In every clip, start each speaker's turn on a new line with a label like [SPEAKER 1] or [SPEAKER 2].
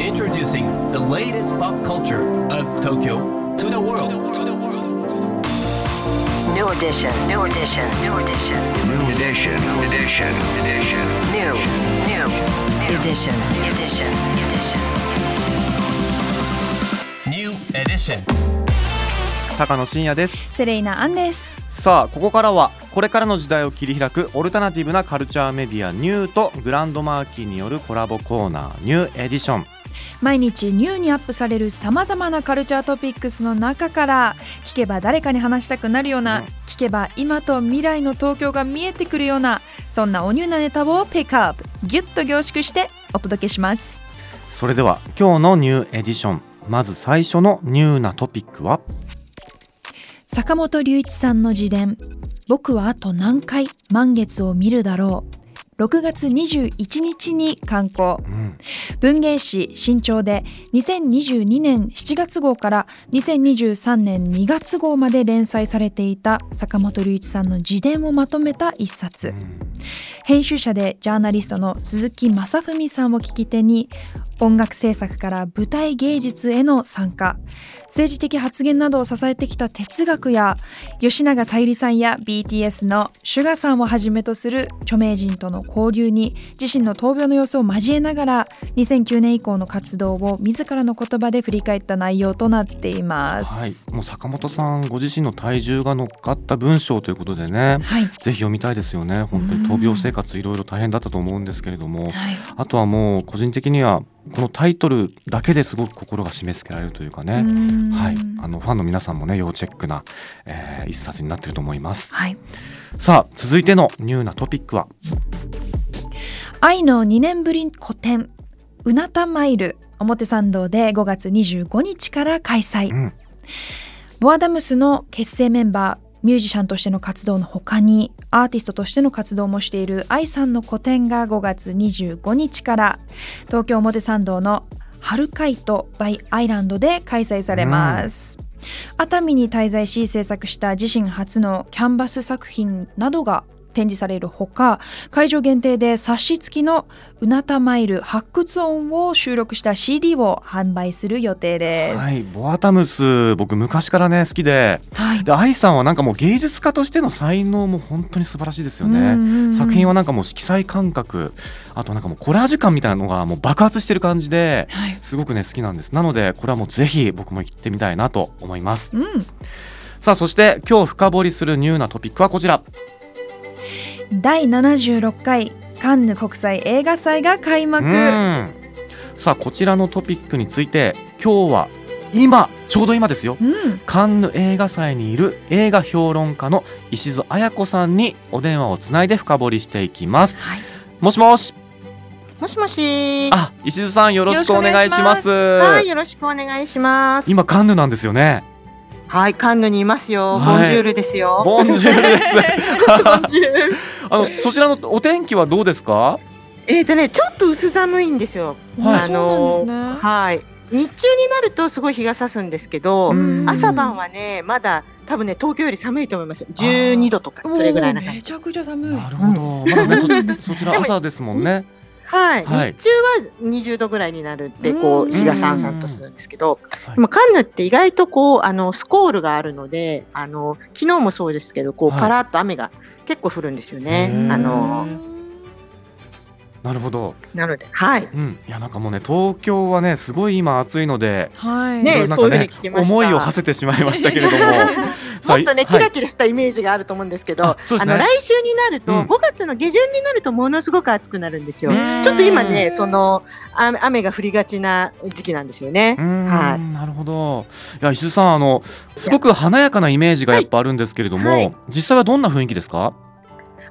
[SPEAKER 1] Introducing the latest pop culture of Tokyo to the world.
[SPEAKER 2] New edition. New edition. New edition.
[SPEAKER 3] New edition. Edition. Edition.
[SPEAKER 2] New. New. Edition. Edition. Edition.
[SPEAKER 1] New edition.
[SPEAKER 4] 高野真也です
[SPEAKER 5] セレイナアンです
[SPEAKER 4] さあここからはこれからの時代を切り開くオルタナティブなカルチャーメディアニューとグランドマーキーによるコラボコーナーニューエディション
[SPEAKER 5] 毎日ニューにアップされるさまざまなカルチャートピックスの中から聞けば誰かに話したくなるような、
[SPEAKER 4] うん。
[SPEAKER 5] 聞けば今と未来の東京が見えてくるようなそんなおニューなネタをピックアップギュッと凝縮してお届けします。
[SPEAKER 4] それでは今日のニューエディションまず最初のニューなトピックは？
[SPEAKER 5] 坂本龍一さんの自伝僕はあと何回満月を見るだろう6月21日に刊行。
[SPEAKER 4] うん。
[SPEAKER 5] 文芸誌新潮で2022年7月号から2023年2月号まで連載されていた坂本龍一さんの自伝をまとめた一冊。編集者でジャーナリストの鈴木正文さんを聞き手に音楽制作から舞台芸術への参加。政治的発言などを支えてきた哲学や吉永小百合さんや BTS のシュガさんをはじめとする著名人との交流に自身の闘病の様子を交えながら2009年以降の活動を自らの言葉で振り返った内容となっています。
[SPEAKER 4] はい、もう坂本さんご自身の体重が乗っかった文章ということでね
[SPEAKER 5] はい、
[SPEAKER 4] ぜひ読みたいですよね。本当に闘病生活いろいろ大変だったと思うんですけれども。
[SPEAKER 5] はい。
[SPEAKER 4] あとはもう個人的にはこのタイトルだけですごく心が締め付けられるというかね。はい、あのファンの皆さんもね要チェックな、えー一冊になっていると思います。
[SPEAKER 5] はい。
[SPEAKER 4] さあ続いてのニューなトピックは？
[SPEAKER 5] 愛の2年ぶり個展うなたマイル表参道で5月25日から開催、
[SPEAKER 4] うん。
[SPEAKER 5] ボアダムスの結成メンバーミュージシャンとしての活動の他にアーティストとしての活動もしている愛さんの個展が5月25日から東京表参道のハルカイトバイアイランドで開催されます、熱海に滞在し制作した自身初のキャンバス作品などが展示されるほか会場限定で冊子付きの「うなたマイル発掘音」を収録した CD を販売する予定です。
[SPEAKER 4] はいボアタムス僕昔からね好きで。
[SPEAKER 5] はい。
[SPEAKER 4] で愛さんはなんかもう芸術家としての才能も本当に素晴らしいですよね、作品はなんかもう色彩感覚あとなんかもうコラージュ感みたいなのがもう爆発してる感じで
[SPEAKER 5] はい。
[SPEAKER 4] すごくね好きなんです。なのでこれはもうぜひ僕も行ってみたいなと思います。
[SPEAKER 5] うん、
[SPEAKER 4] さあそして今日深掘りするニューなトピックはこちら
[SPEAKER 5] 第76回カンヌ国際映画祭が開幕、
[SPEAKER 4] うん。さあこちらのトピックについて今日は今ちょうど今ですよ。
[SPEAKER 5] うん。
[SPEAKER 4] カンヌ映画祭にいる映画評論家の石津彩子さんにお電話をつないで深掘りしていきます。
[SPEAKER 5] はい、
[SPEAKER 4] もしもし。
[SPEAKER 6] もしもし。
[SPEAKER 4] あ石津さんよろしくお願いします。
[SPEAKER 6] はい、よろしくお願いします。
[SPEAKER 4] 今カンヌなんですよね
[SPEAKER 6] はい、カンヌにいますよ。
[SPEAKER 4] はい
[SPEAKER 6] ボンジュールですよ。
[SPEAKER 4] ボンジュールです
[SPEAKER 6] ボンジュール。
[SPEAKER 4] あのそちらのお天気はどうですか？
[SPEAKER 6] えっとね、ちょっと薄寒いんですよ。
[SPEAKER 4] はい
[SPEAKER 5] そうなんですね
[SPEAKER 6] はい。日中になるとすごい日が差すんですけど、
[SPEAKER 5] うん
[SPEAKER 6] 朝晩はね、まだ多分ね、東京より寒いと思います。12度とか、それぐらいな感じ。
[SPEAKER 5] めちゃくちゃ寒い
[SPEAKER 4] なるほど、まだね
[SPEAKER 5] そ
[SPEAKER 4] ちら朝ですもんね
[SPEAKER 6] はい、
[SPEAKER 4] はい。
[SPEAKER 6] 日中は20度ぐらいになるって、こ
[SPEAKER 5] う
[SPEAKER 6] 日がさんさんとするんですけど、
[SPEAKER 4] はい。
[SPEAKER 6] でもカンヌって意外とこうあのスコールがあるのであの昨日もそうですけどこう、
[SPEAKER 4] はい。
[SPEAKER 6] パラッと雨が結構降るんですよね。あの
[SPEAKER 4] なるほど。
[SPEAKER 6] なのではい。
[SPEAKER 4] うん。いやなんかもうね東京はねすごい今暑いので
[SPEAKER 5] はい。
[SPEAKER 6] ね
[SPEAKER 4] なんか
[SPEAKER 6] そういうふうに聞きました。
[SPEAKER 4] 思いを馳せてしまいましたけれども。
[SPEAKER 6] もっとね、
[SPEAKER 4] はい。
[SPEAKER 6] キラキラしたイメージがあると思うんですけど、
[SPEAKER 4] あ
[SPEAKER 6] の来週になると、
[SPEAKER 4] うん。
[SPEAKER 6] 5月の下旬になるとものすごく暑くなるんですよ。
[SPEAKER 4] うん。
[SPEAKER 6] ちょっと今ねそのあ雨が降りがちな時期なんですよね。はい。
[SPEAKER 4] なるほど。いや石津さんあのすごく華やかなイメージがやっぱあるんですけれども、実際はどんな雰囲気ですか？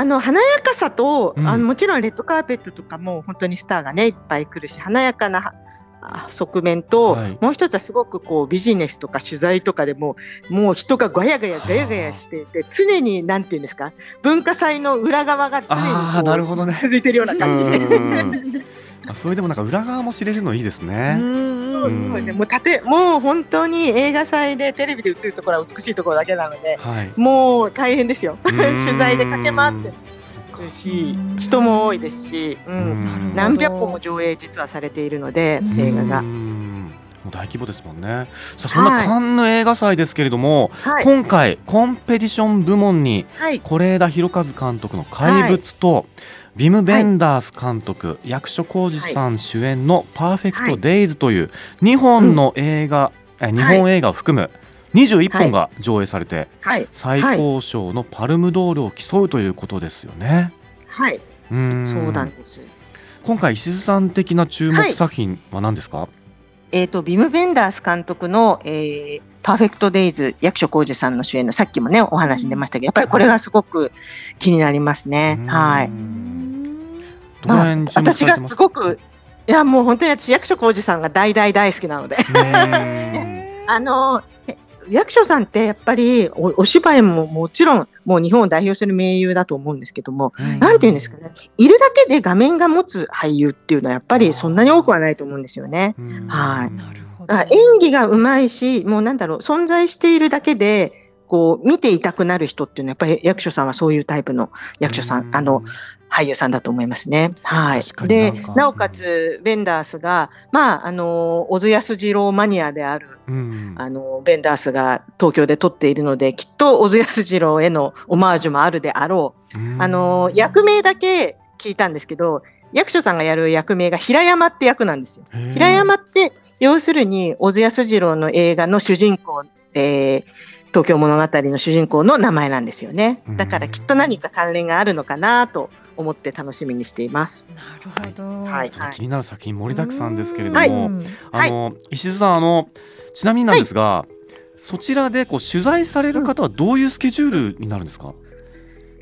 [SPEAKER 6] あの華やかさと、
[SPEAKER 4] うん。
[SPEAKER 6] あのもちろんレッドカーペットとかも本当にスターがねいっぱい来るし華やかなあ側面と、
[SPEAKER 4] はい。
[SPEAKER 6] もう一つはすごくこうビジネスとか取材とかでももう人がガヤガヤガヤガヤしていて常になんていうんですか？文化祭の裏側が常に
[SPEAKER 4] なるほどね。
[SPEAKER 6] 続いてるような感じ
[SPEAKER 4] あそれでもなんか裏側も知れるのいいですね。
[SPEAKER 6] そうですね。もうたてもう本当に映画祭でテレビで映るところは美しいところだけなので、
[SPEAKER 4] はい。
[SPEAKER 6] もう大変ですよ。取材で駆け回って。るし人も多いですし、う、
[SPEAKER 4] うんん
[SPEAKER 6] 何百本も上映実はされているので映画が
[SPEAKER 4] う。んもう大規模ですもんね。さあそんな
[SPEAKER 6] はい。
[SPEAKER 4] カンヌ映画祭ですけれども、
[SPEAKER 6] はい、
[SPEAKER 4] 今回コンペティション部門に
[SPEAKER 6] はい、
[SPEAKER 4] 是枝裕和監督の「怪物」と、ビム・ベンダース監督、役所広司さん主演の「パーフェクト・デイズ」という2本の映画、え日本映画を含む21本が上映されて、
[SPEAKER 6] はい、
[SPEAKER 4] 最高賞のパルムドールを競うということですよね。
[SPEAKER 6] はい、
[SPEAKER 4] うん。
[SPEAKER 6] そうなんです。
[SPEAKER 4] 今回石津さん的な注目作品は何ですか、
[SPEAKER 6] えっ、とビム・ベンダース監督の、えーパーフェクト・デイズ役所広司さんの主演のさっきもねお話に出ましたけどやっぱりこれがすごく気になりますね。はい。
[SPEAKER 4] どの辺注目
[SPEAKER 6] 私が
[SPEAKER 4] す
[SPEAKER 6] すごくいやもう本当に私役所広司さんが大大大好きなので。
[SPEAKER 4] うん
[SPEAKER 6] あのえ役所さんってやっぱりおお芝居ももちろんもう日本を代表する名優だと思うんですけども、なんていうんですかね？いるだけで画面が持つ俳優っていうのはやっぱりそんなに多くはないと思うんですよね。
[SPEAKER 4] うん。
[SPEAKER 6] はい。
[SPEAKER 5] なるほど。
[SPEAKER 6] あ演技がうまいしもうなんだろう存在しているだけでこう見ていたくなる人っていうのはやっぱり役所さんはそういうタイプの役所さん、あの俳優さんだと思いますね。はいで
[SPEAKER 4] な
[SPEAKER 6] おかつベンダースがまああの小津安二郎マニアである
[SPEAKER 4] うん
[SPEAKER 6] あのベンダースが東京で撮っているのできっと小津安二郎へのオマージュもあるであろう。
[SPEAKER 4] うん
[SPEAKER 6] あの役名だけ聞いたんですけど役所さんがやる役名が平山って役なんですよ。平山って要するに小津安二郎の映画の主人公、えー東京物語の主人公の名前なんですよね。だからきっと何か関連があるのかなと思って楽しみにしています。
[SPEAKER 5] なるほど。
[SPEAKER 6] はい。
[SPEAKER 4] 気になる作品盛りだくさんですけれども、
[SPEAKER 6] はい。
[SPEAKER 4] あの石津さんあのちなみになんですが、そちらでこう取材される方はどういうスケジュールになるんですか、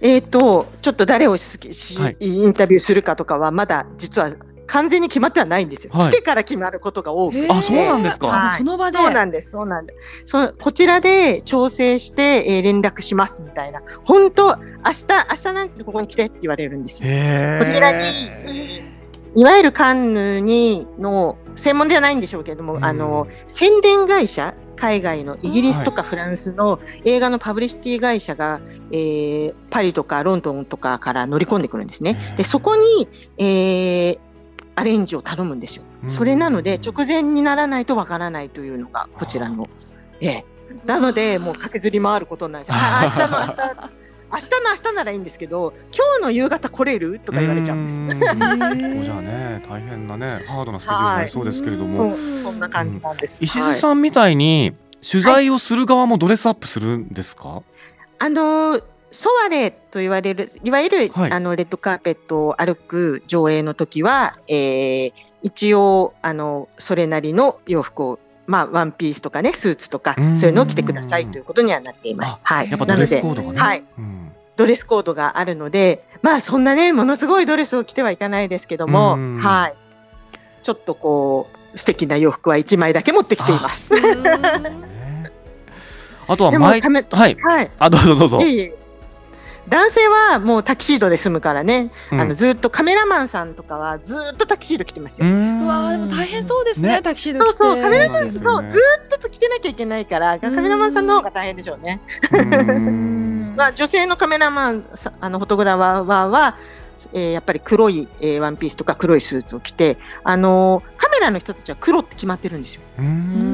[SPEAKER 6] えー、とちょっと誰を
[SPEAKER 4] はい。
[SPEAKER 6] インタビューするかとかはまだ実は完全に決まってはないんですよ。
[SPEAKER 4] はい。
[SPEAKER 6] 来てから決まることが多くて。
[SPEAKER 4] あそうなんですか。
[SPEAKER 6] はい。
[SPEAKER 5] その場で。
[SPEAKER 6] そうなんですそうなんです。そのこちらで調整して、えー連絡しますみたいな。本当明日明日なんてここに来てって言われるんですよ。こちらにいわゆるカンヌにの専門ではないんでしょうけれども、
[SPEAKER 4] うん。
[SPEAKER 6] あの宣伝会社海外のイギリスとかフランスの映画のパブリシティ会社が、えーパリとかロンドンとかから乗り込んでくるんですね。でそこに、えーアレンジを頼むんですよ。
[SPEAKER 4] うん。
[SPEAKER 6] それなので直前にならないとわからないというのがこちらの。ええ。なのでもう駆けずり回ることになるんです明日の明日明日の明日ならいいんですけど今日の夕方来れるとか言われちゃうんです。
[SPEAKER 4] ん。
[SPEAKER 5] へー。
[SPEAKER 4] こうじゃあね大変なねハードなスケジュールになりそうですけれども、
[SPEAKER 6] そうそんな感じなんです。
[SPEAKER 4] 石
[SPEAKER 6] はい。
[SPEAKER 4] 津さんみたいに取材をする側もドレスアップするんですか、
[SPEAKER 6] あのーソワレと言われるいわゆる、
[SPEAKER 4] はい。
[SPEAKER 6] あのレッドカーペットを歩く上映の時は、えー一応あのそれなりの洋服をまあワンピースとかねスーツとか
[SPEAKER 4] うん。
[SPEAKER 6] そういうのを着てくださいということにはなっています。はい。
[SPEAKER 4] やっぱドレスコードがね、
[SPEAKER 6] はい。
[SPEAKER 4] うん。
[SPEAKER 6] ドレスコードがあるのでまあそんなねものすごいドレスを着てはいかないですけども
[SPEAKER 4] うん。
[SPEAKER 6] はい。ちょっとこう素敵な洋服は一枚だけ持ってきています。
[SPEAKER 4] ね。あとははい。
[SPEAKER 6] はい。
[SPEAKER 4] あどうぞどうぞ、
[SPEAKER 6] いえいえ男性はもうタキシードで済むからね、
[SPEAKER 4] うん。
[SPEAKER 6] あのずっとカメラマンさんとかはずっとタキシード着てますよ。
[SPEAKER 5] うわーでも大変そうですね
[SPEAKER 4] ね。
[SPEAKER 5] タキシード着て。
[SPEAKER 6] そうそうカメラ
[SPEAKER 4] マン
[SPEAKER 6] そうずっと着てなきゃいけないからカメラマンさんの方が大変でしょうね。
[SPEAKER 4] うん。
[SPEAKER 6] まあ、女性のカメラマンさあのフォトグラファーは、えーやっぱり黒い、えーワンピースとか黒いスーツを着て、あのーカメラの人たちは黒って決まってるんですよ。
[SPEAKER 4] う
[SPEAKER 5] うんん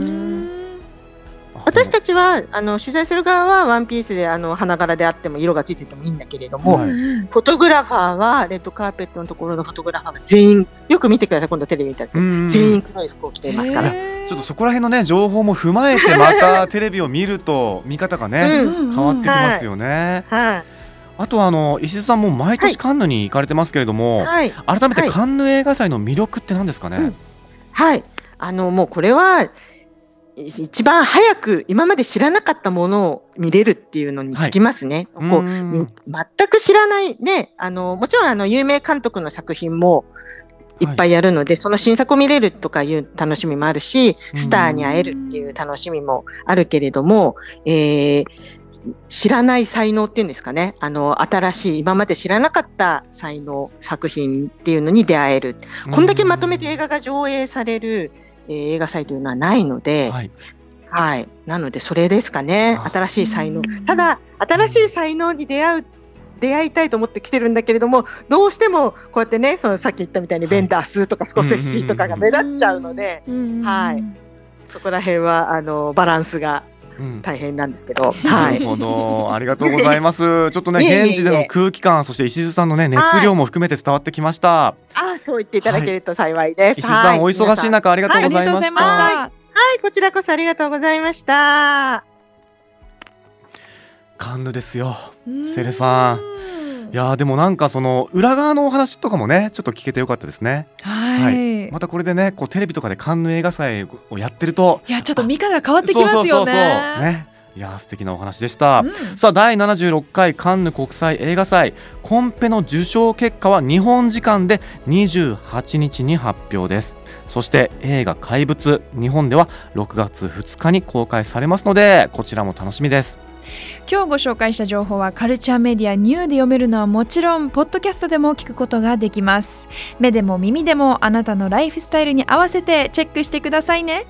[SPEAKER 6] 私たちはあの取材する側はワンピースであの花柄であっても色がついててもいいんだけれども、
[SPEAKER 4] はい。
[SPEAKER 6] フォトグラファーはレッドカーペットのところのフォトグラファーは全員よく見てください今度テレビ見たら、
[SPEAKER 4] うん
[SPEAKER 6] 全員黒い服を着ていますから。
[SPEAKER 4] ちょっとそこら辺のね情報も踏まえてまたテレビを見ると見方がね、
[SPEAKER 6] うん。
[SPEAKER 4] 変わってきますよね。
[SPEAKER 6] はい、
[SPEAKER 4] あとはあの石津さんも毎
[SPEAKER 6] はい
[SPEAKER 4] 年カンヌに行かれてますけれども、
[SPEAKER 6] はい、
[SPEAKER 4] 改めて
[SPEAKER 6] はい。
[SPEAKER 4] カンヌ映画祭の魅力って何ですかね？
[SPEAKER 6] うん。はい、あのもうこれはい一番早く今まで知らなかったものを見れるっていうのにつきますね。こう
[SPEAKER 4] うん。
[SPEAKER 6] に全く知らないねあのもちろんあの有名監督の作品もい。っぱいやるので、その新作を見れるとかいう楽しみもあるしスターに会えるっていう楽しみもあるけれども、えー知らない才能っていうんですかね。あの新しい今まで知らなかった才能作品っていうのに出会える。こんだけまとめて映画が上映される、えー映画祭というのはないので、
[SPEAKER 4] はい、
[SPEAKER 6] はい、なのでそれですかね。
[SPEAKER 4] あ
[SPEAKER 6] 新しい才能。
[SPEAKER 5] うん。
[SPEAKER 6] ただ新しい才能に出会う出会いたいと思って来てるんだけれどもどうしてもこうやってねそのさっき言ったみたいにベンダースとかスコセッシとかが目立っちゃうので、はい。そこら辺はあのバランスが
[SPEAKER 4] うん
[SPEAKER 6] 大変なんですけど、
[SPEAKER 4] な
[SPEAKER 6] はい。
[SPEAKER 4] るほど、ありがとうございます。ちょっとね、現地での空気感、そして石津さんのね、熱量も含めて伝わってきました。
[SPEAKER 6] ああ、そう言っていただけると幸いです。
[SPEAKER 4] 石津さん、お忙しい中、ありがとうございまし。
[SPEAKER 5] た。
[SPEAKER 6] はい、こちらこそありがとうございました。
[SPEAKER 4] カンヌですよ。セレさん。いやーでもなんかその裏側のお話とかもねちょっと聞けてよかったですね。
[SPEAKER 5] はい。
[SPEAKER 4] またこれでねこうテレビとかでカンヌ映画祭をやってると
[SPEAKER 5] いやちょっと見方が変わってきますよね。
[SPEAKER 4] そうそうそうそうねいやー素敵なお話でした。
[SPEAKER 5] うん
[SPEAKER 4] さあ第76回カンヌ国際映画祭コンペの受賞結果は日本時間で28日に発表ですそして映画怪物日本では6月2日に公開されますのでこちらも楽しみです
[SPEAKER 5] 今日ご紹介した情報はカルチャーメディアニューで読めるのはもちろんポッドキャストでも聞くことができます。目でも耳でもあなたのライフスタイルに合わせてチェックしてくださいね